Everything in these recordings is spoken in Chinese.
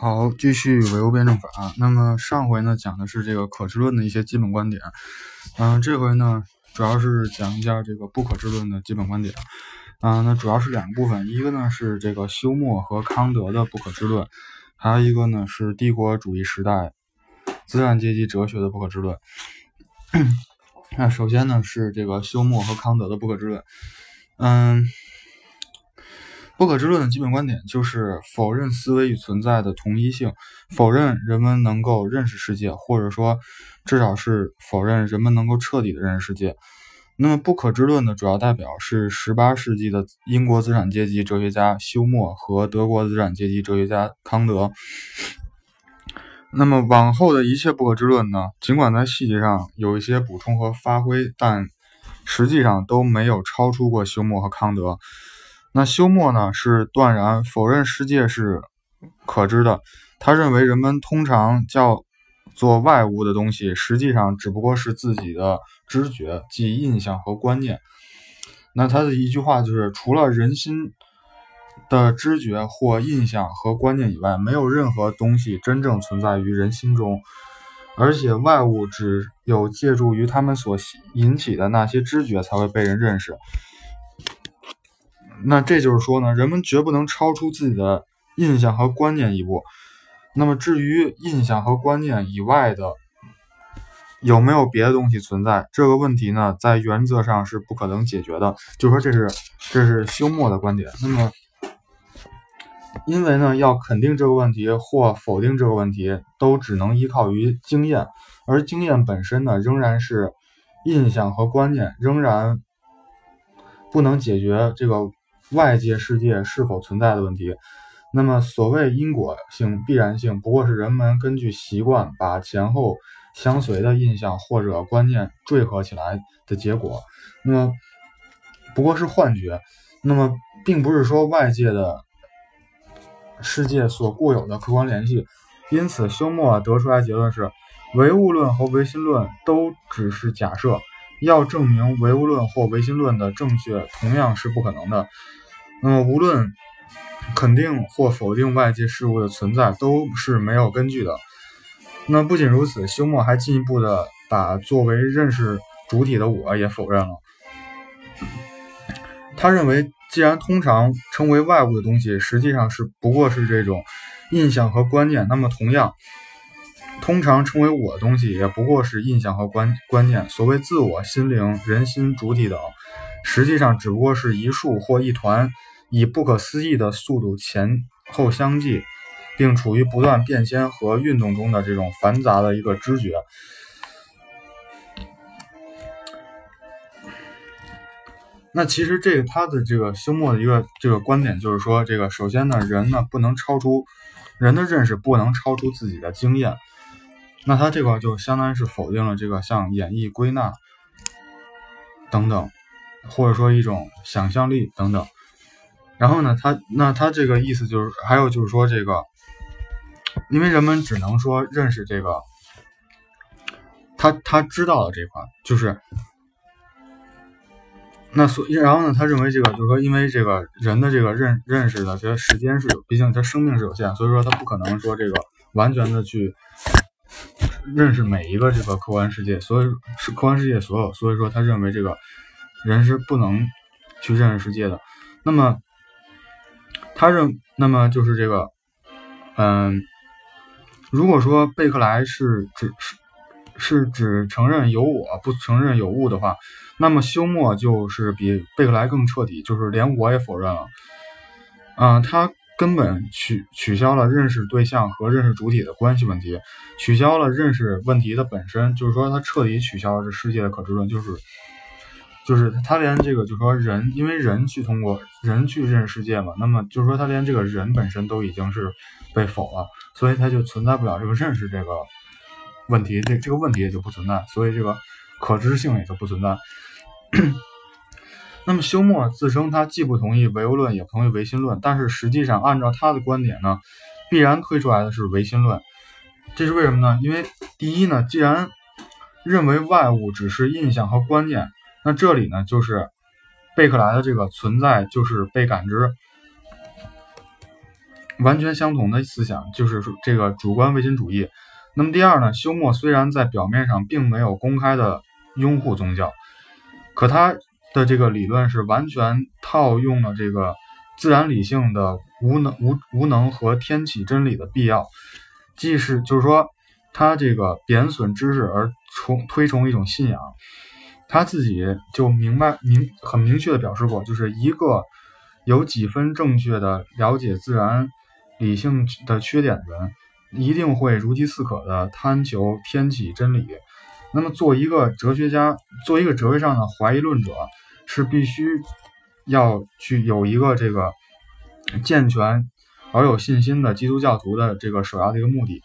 好，继续唯物辩证法。那么上回呢讲的是这个可知论的一些基本观点，嗯，这回呢主要是讲一下这个不可知论的基本观点。嗯，那主要是两个部分，一个呢是这个休谟和康德的不可知论，还有一个呢是帝国主义时代资产阶级哲学的不可知论。那首先呢是这个休谟和康德的不可知论，嗯。不可知论的基本观点就是否认思维与存在的同一性，否认人们能够认识世界，或者说至少是否认人们能够彻底的认识世界。那么，不可知论的主要代表是18世纪的英国资产阶级哲学家休谟和德国资产阶级哲学家康德。那么，往后的一切不可知论呢，尽管在细节上有一些补充和发挥，但实际上都没有超出过休谟和康德。那休谟呢？是断然否认世界是可知的。他认为人们通常叫做外物的东西，实际上只不过是自己的知觉，即印象和观念。那他的一句话就是：除了人心的知觉或印象和观念以外，没有任何东西真正存在于人心中。而且外物只有借助于他们所引起的那些知觉，才会被人认识。那这就是说呢，人们绝不能超出自己的印象和观念一步。那么至于印象和观念以外的有没有别的东西存在，这个问题呢，在原则上是不可能解决的。就说这是这是休谟的观点。那么，因为呢，要肯定这个问题或否定这个问题，都只能依靠于经验，而经验本身呢，仍然是印象和观念，仍然不能解决这个。外界世界是否存在的问题，那么所谓因果性、必然性，不过是人们根据习惯把前后相随的印象或者观念缀合起来的结果，那么不过是幻觉，那么并不是说外界的世界所固有的客观联系。因此，休谟得出来结论是：唯物论和唯心论都只是假设，要证明唯物论或唯心论的正确，同样是不可能的。那么，无论肯定或否定外界事物的存在，都是没有根据的。那不仅如此，休谟还进一步的把作为认识主体的我也否认了。他认为，既然通常称为外物的东西，实际上是不过是这种印象和观念，那么同样，通常称为我的东西，也不过是印象和观观念。所谓自我、心灵、人心、主体等。实际上只不过是一束或一团以不可思议的速度前后相继，并处于不断变迁和运动中的这种繁杂的一个知觉。那其实这个他的这个休谟的一个这个观点就是说，这个首先呢，人呢不能超出人的认识不能超出自己的经验。那他这块就相当于是否定了这个像演绎、归纳等等。或者说一种想象力等等，然后呢，他那他这个意思就是，还有就是说这个，因为人们只能说认识这个，他他知道的这块，就是那所然后呢，他认为这个就是说，因为这个人的这个认认识的这个时间是有，毕竟他生命是有限，所以说他不可能说这个完全的去认识每一个这个客观世界，所以是客观世界所有，所以说他认为这个。人是不能去认识世界的。那么，他认，那么就是这个，嗯，如果说贝克莱是只是是只承认有我不承认有物的话，那么休谟就是比贝克莱更彻底，就是连我也否认了。嗯，他根本取取消了认识对象和认识主体的关系问题，取消了认识问题的本身，就是说他彻底取消了这世界的可知论，就是。就是他连这个，就说人，因为人去通过人去认识世界嘛，那么就是说他连这个人本身都已经是被否了，所以他就存在不了这个认识这个问题，这这个问题也就不存在，所以这个可知性也就不存在。那么休谟自称他既不同意唯物论，也不同意唯心论，但是实际上按照他的观点呢，必然推出来的是唯心论，这是为什么呢？因为第一呢，既然认为外物只是印象和观念。那这里呢，就是贝克莱的这个存在就是被感知，完全相同的思想，就是说这个主观唯心主义。那么第二呢，休谟虽然在表面上并没有公开的拥护宗教，可他的这个理论是完全套用了这个自然理性的无能无无能和天启真理的必要，既是就是说他这个贬损知识而崇推崇一种信仰，他自己就明白明很明确的表示过，就是一个有几分正确的了解自然理性的缺点的人。一定会如饥似渴的贪求天启真理。那么，做一个哲学家，做一个哲学上的怀疑论者，是必须要去有一个这个健全而有信心的基督教徒的这个首要的一个目的。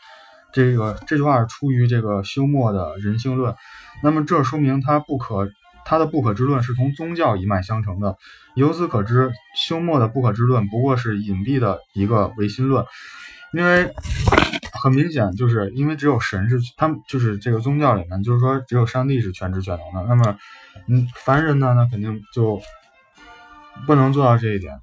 这个这句话是出于这个休谟的人性论。那么，这说明他不可他的不可知论是同宗教一脉相承的。由此可知，休谟的不可知论不过是隐蔽的一个唯心论，因为。很明显，就是因为只有神是他们，就是这个宗教里面，就是说只有上帝是全知全能的。那么，嗯，凡人呢，那肯定就不能做到这一点，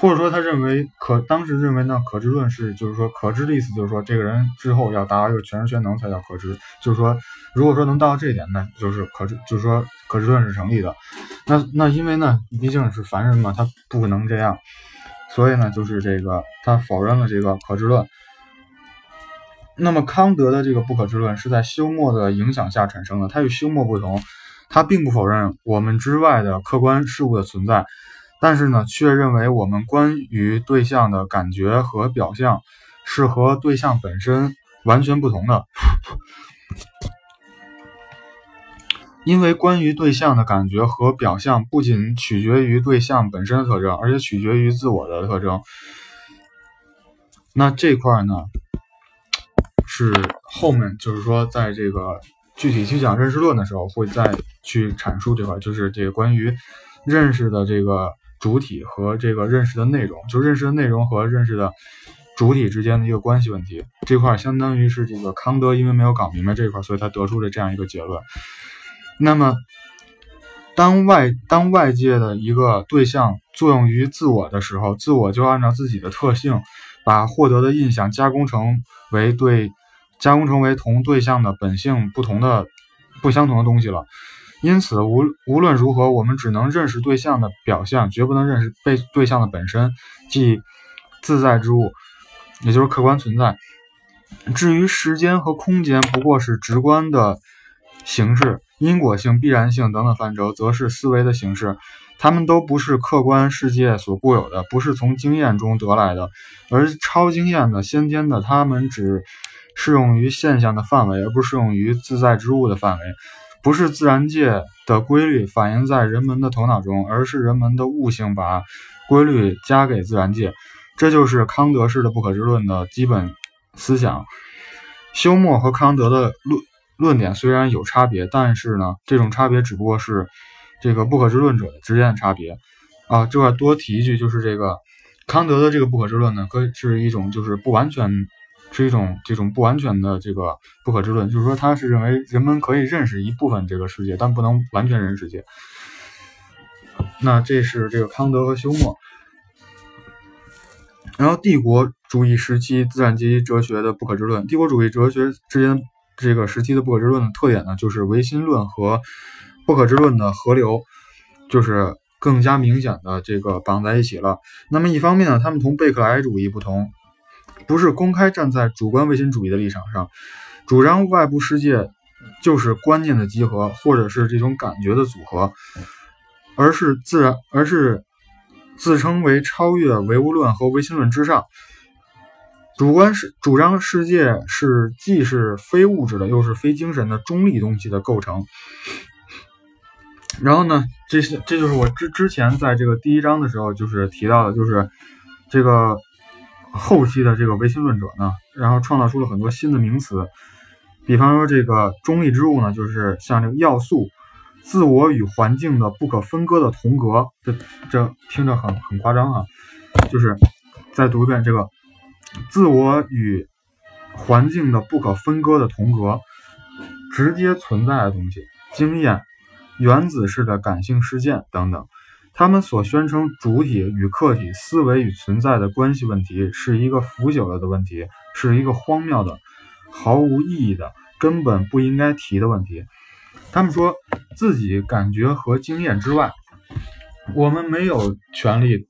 或者说他认为可当时认为呢，可知论是就是说可知的意思，就是说这个人之后要达到一个全知全能才叫可知。就是说，如果说能到这一点，那就是可知，就是说可知论是成立的。那那因为呢，毕竟是凡人嘛，他不能这样，所以呢，就是这个他否认了这个可知论。那么康德的这个不可知论是在休谟的影响下产生的。他与休谟不同，他并不否认我们之外的客观事物的存在，但是呢，却认为我们关于对象的感觉和表象是和对象本身完全不同的。因为关于对象的感觉和表象不仅取决于对象本身的特征，而且取决于自我的特征。那这块呢？是后面就是说，在这个具体去讲认识论的时候，会再去阐述这块，就是这个关于认识的这个主体和这个认识的内容，就认识的内容和认识的主体之间的一个关系问题。这块相当于是这个康德因为没有搞明白这块，所以他得出了这样一个结论。那么，当外当外界的一个对象作用于自我的时候，自我就按照自己的特性，把获得的印象加工成为对。加工成为同对象的本性不同的、不相同的东西了。因此，无无论如何，我们只能认识对象的表象，绝不能认识被对象的本身，即自在之物，也就是客观存在。至于时间和空间，不过是直观的形式，因果性、必然性等等范畴，则是思维的形式。它们都不是客观世界所固有的，不是从经验中得来的，而超经验的、先天的。它们只。适用于现象的范围，而不适用于自在之物的范围。不是自然界的规律反映在人们的头脑中，而是人们的悟性把规律加给自然界。这就是康德式的不可知论的基本思想。休谟和康德的论论点虽然有差别，但是呢，这种差别只不过是这个不可知论者之间的差别。啊，这块多提一句，就是这个康德的这个不可知论呢，可是一种就是不完全。是一种这种不完全的这个不可知论，就是说他是认为人们可以认识一部分这个世界，但不能完全认识世界。那这是这个康德和休谟。然后帝国主义时期自然阶级哲学的不可知论，帝国主义哲学之间这个时期的不可知论的特点呢，就是唯心论和不可知论的合流，就是更加明显的这个绑在一起了。那么一方面呢，他们同贝克莱主义不同。不是公开站在主观唯心主义的立场上，主张外部世界就是观念的集合，或者是这种感觉的组合，而是自然，而是自称为超越唯物论和唯心论之上。主观是主张世界是既是非物质的，又是非精神的中立东西的构成。然后呢，这些这就是我之之前在这个第一章的时候就是提到的，就是这个。后期的这个唯心论者呢，然后创造出了很多新的名词，比方说这个中立之物呢，就是像这个要素，自我与环境的不可分割的同格，这这听着很很夸张啊，就是再读一遍这个自我与环境的不可分割的同格，直接存在的东西，经验、原子式的感性事件等等。他们所宣称主体与客体、思维与存在的关系问题，是一个腐朽了的问题，是一个荒谬的、毫无意义的、根本不应该提的问题。他们说自己感觉和经验之外，我们没有权利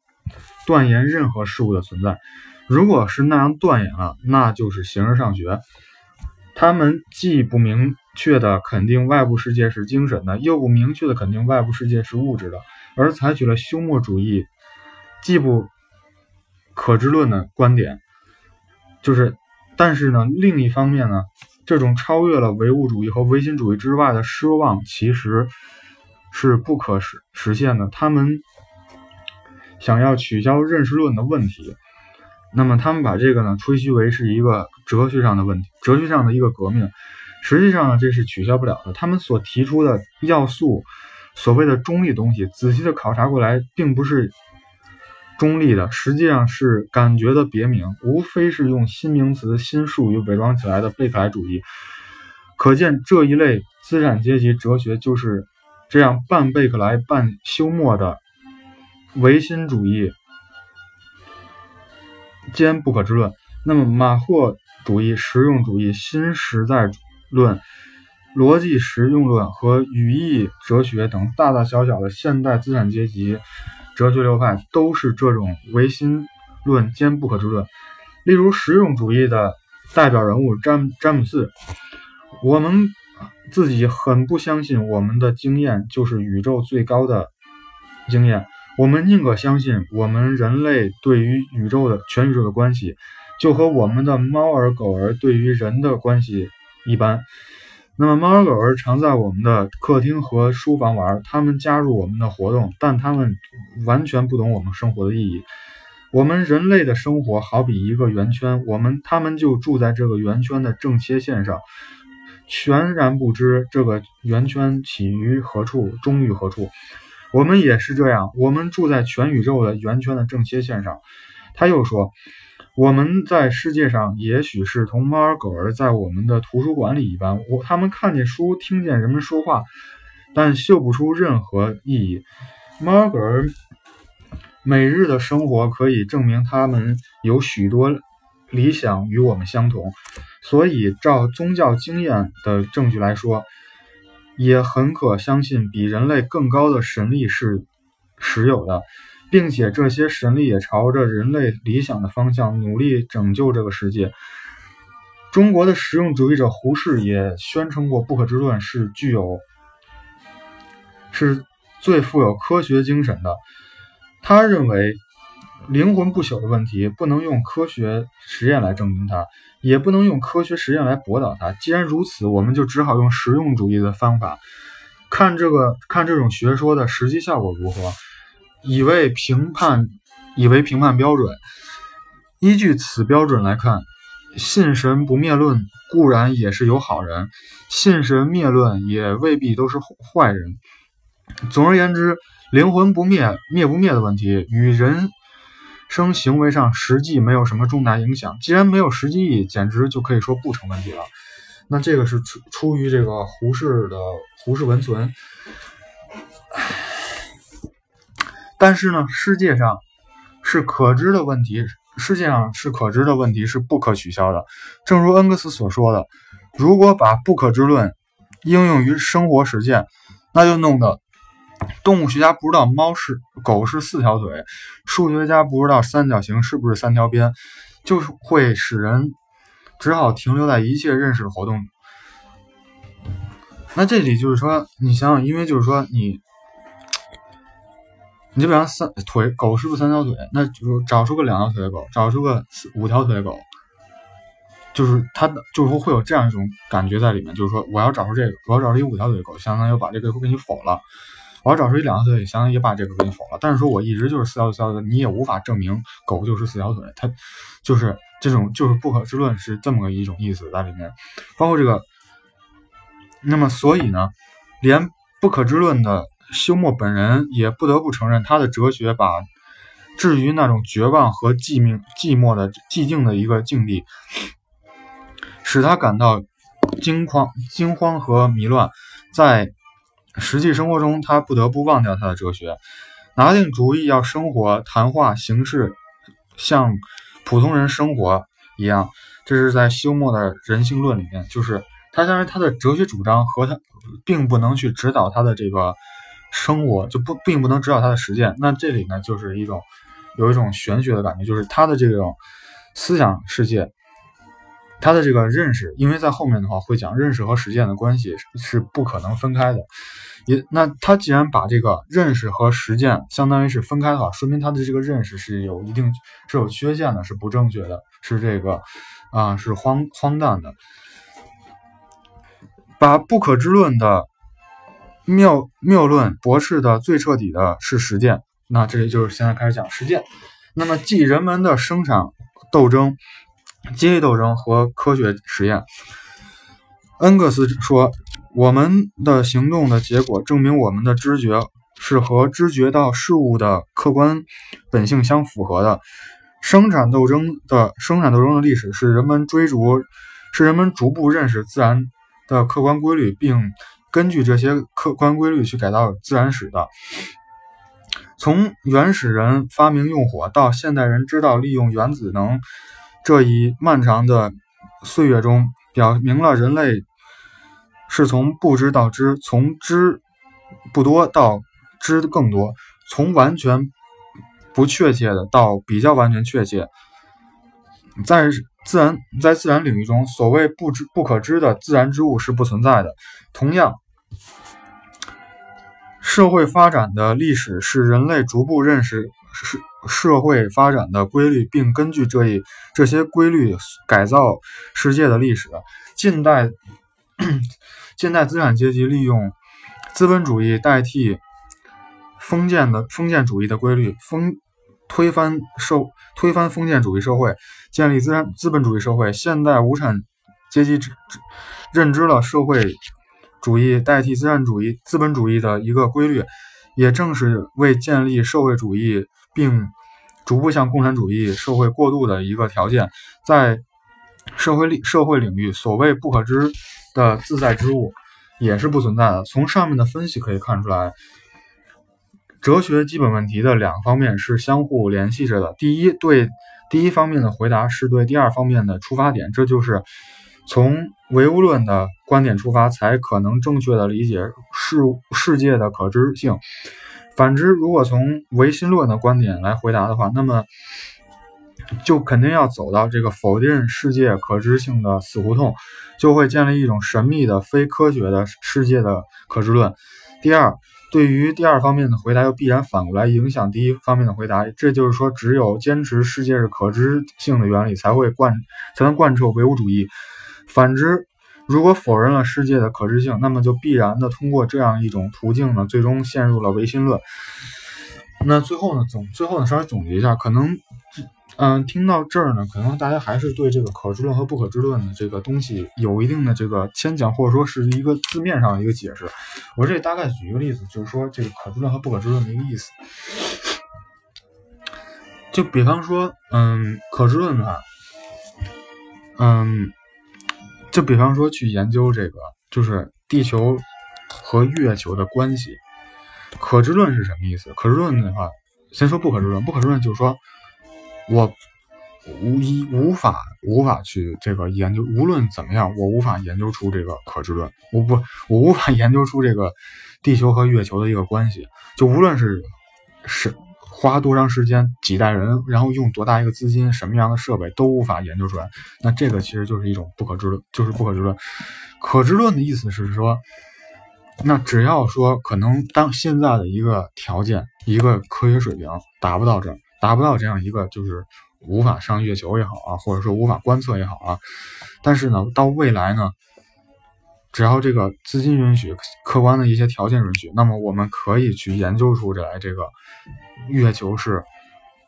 断言任何事物的存在。如果是那样断言了，那就是形而上学。他们既不明确的肯定外部世界是精神的，又不明确的肯定外部世界是物质的，而采取了休谟主义既不可知论的观点。就是，但是呢，另一方面呢，这种超越了唯物主义和唯心主义之外的奢望，其实是不可实实现的。他们想要取消认识论的问题。那么他们把这个呢吹嘘为是一个哲学上的问题，哲学上的一个革命。实际上呢，这是取消不了的。他们所提出的要素，所谓的中立东西，仔细的考察过来，并不是中立的，实际上是感觉的别名，无非是用新名词、新术语伪装起来的贝克莱主义。可见这一类资产阶级哲学就是这样半贝克莱、半休谟的唯心主义。兼不可知论。那么，马霍主义、实用主义、新实在论、逻辑实用论和语义哲学等大大小小的现代资产阶级哲学流派，都是这种唯心论兼不可知论。例如，实用主义的代表人物詹詹姆斯，我们自己很不相信我们的经验就是宇宙最高的经验。我们宁可相信，我们人类对于宇宙的全宇宙的关系，就和我们的猫儿狗儿对于人的关系一般。那么，猫儿狗儿常在我们的客厅和书房玩，他们加入我们的活动，但他们完全不懂我们生活的意义。我们人类的生活好比一个圆圈，我们他们就住在这个圆圈的正切线上，全然不知这个圆圈起于何处，终于何处。我们也是这样，我们住在全宇宙的圆圈的正切线上。他又说，我们在世界上也许是同猫儿狗儿在我们的图书馆里一般，我他们看见书，听见人们说话，但嗅不出任何意义。猫儿狗儿每日的生活可以证明他们有许多理想与我们相同，所以照宗教经验的证据来说。也很可相信，比人类更高的神力是实有的，并且这些神力也朝着人类理想的方向努力拯救这个世界。中国的实用主义者胡适也宣称过，不可知论是具有是最富有科学精神的。他认为。灵魂不朽的问题不能用科学实验来证明它，也不能用科学实验来驳倒它。既然如此，我们就只好用实用主义的方法，看这个看这种学说的实际效果如何，以为评判，以为评判标准。依据此标准来看，信神不灭论固然也是有好人，信神灭论也未必都是坏人。总而言之，灵魂不灭灭不灭的问题与人。生行为上实际没有什么重大影响，既然没有实际意义，简直就可以说不成问题了。那这个是出出于这个胡适的《胡适文存》，但是呢，世界上是可知的问题，世界上是可知的问题是不可取消的。正如恩格斯所说的，如果把不可知论应用于生活实践，那就弄得。动物学家不知道猫是狗是四条腿，数学家不知道三角形是不是三条边，就是会使人只好停留在一切认识的活动。那这里就是说，你想想，因为就是说你，你就比方三腿狗是不是三条腿？那就找出个两条腿的狗，找出个四五条腿的狗，就是它就是说会有这样一种感觉在里面，就是说我要找出这个，我要找出一五条腿的狗，相当于把这个会给你否了。我要找出一两条腿，相当于也把这个给你否了。但是说我一直就是四条腿，四条腿，你也无法证明狗就是四条腿。它就是这种就是不可知论是这么个一种意思在里面。包括这个，那么所以呢，连不可知论的休谟本人也不得不承认，他的哲学把置于那种绝望和寂命寂寞的寂静的一个境地，使他感到惊慌、惊慌和迷乱，在。实际生活中，他不得不忘掉他的哲学。拿定主意要生活、谈话、行事像普通人生活一样。这是在休谟的人性论里面，就是他当然他的哲学主张和他并不能去指导他的这个生活，就不并不能指导他的实践。那这里呢，就是一种有一种玄学的感觉，就是他的这种思想世界。他的这个认识，因为在后面的话会讲认识和实践的关系是不可能分开的。也那他既然把这个认识和实践相当于是分开的话，说明他的这个认识是有一定是有缺陷的，是不正确的，是这个啊是荒荒诞的。把不可知论的谬谬论驳斥的最彻底的是实践。那这里就是现在开始讲实践。那么即人们的生产斗争。阶级斗争和科学实验。恩格斯说：“我们的行动的结果证明我们的知觉是和知觉到事物的客观本性相符合的。生产斗争的生产斗争的历史是人们追逐，是人们逐步认识自然的客观规律，并根据这些客观规律去改造自然史的。从原始人发明用火到现代人知道利用原子能。”这一漫长的岁月中，表明了人类是从不知到知，从知不多到知更多，从完全不确切的到比较完全确切。在自然在自然领域中，所谓不知不可知的自然之物是不存在的。同样，社会发展的历史是人类逐步认识是。社会发展的规律，并根据这一这些规律改造世界的历史。近代 近代资产阶级利用资本主义代替封建的封建主义的规律，封推翻社推翻封建主义社会，建立资产资本主义社会。现代无产阶级认知了社会主义代替资产主义资本主义的一个规律，也正是为建立社会主义。并逐步向共产主义社会过渡的一个条件，在社会领社会领域，所谓不可知的自在之物也是不存在的。从上面的分析可以看出来，哲学基本问题的两方面是相互联系着的。第一，对第一方面的回答是对第二方面的出发点，这就是从唯物论的观点出发，才可能正确的理解世世界的可知性。反之，如果从唯心论的观点来回答的话，那么就肯定要走到这个否定世界可知性的死胡同，就会建立一种神秘的非科学的世界的可知论。第二，对于第二方面的回答，又必然反过来影响第一方面的回答。这就是说，只有坚持世界是可知性的原理，才会贯才能贯彻唯物主义。反之，如果否认了世界的可知性，那么就必然的通过这样一种途径呢，最终陷入了唯心论。那最后呢，总最后呢，稍微总结一下，可能，嗯，听到这儿呢，可能大家还是对这个可知论和不可知论的这个东西有一定的这个牵强，或者说是一个字面上的一个解释。我这里大概举一个例子，就是说这个可知论和不可知论的一个意思。就比方说，嗯，可知论的话，嗯。就比方说，去研究这个，就是地球和月球的关系。可知论是什么意思？可知论的话，先说不可知论。不可知论就是说，我无一无法无法去这个研究，无论怎么样，我无法研究出这个可知论。我不，我无法研究出这个地球和月球的一个关系。就无论是是。花多长时间，几代人，然后用多大一个资金，什么样的设备都无法研究出来。那这个其实就是一种不可知论，就是不可知论。可知论的意思是说，那只要说可能当现在的一个条件，一个科学水平达不到这，达不到这样一个就是无法上月球也好啊，或者说无法观测也好啊，但是呢，到未来呢，只要这个资金允许，客观的一些条件允许，那么我们可以去研究出这来这个。月球是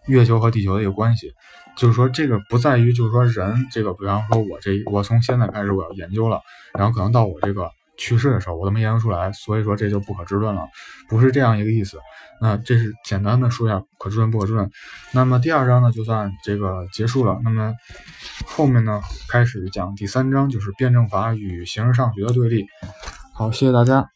月球和地球的一个关系，就是说这个不在于，就是说人这个，比方说我这我从现在开始我要研究了，然后可能到我这个去世的时候我都没研究出来，所以说这就不可知论了，不是这样一个意思。那这是简单的说一下可知论不可知论。那么第二章呢就算这个结束了，那么后面呢开始讲第三章，就是辩证法与形而上学的对立。好，谢谢大家。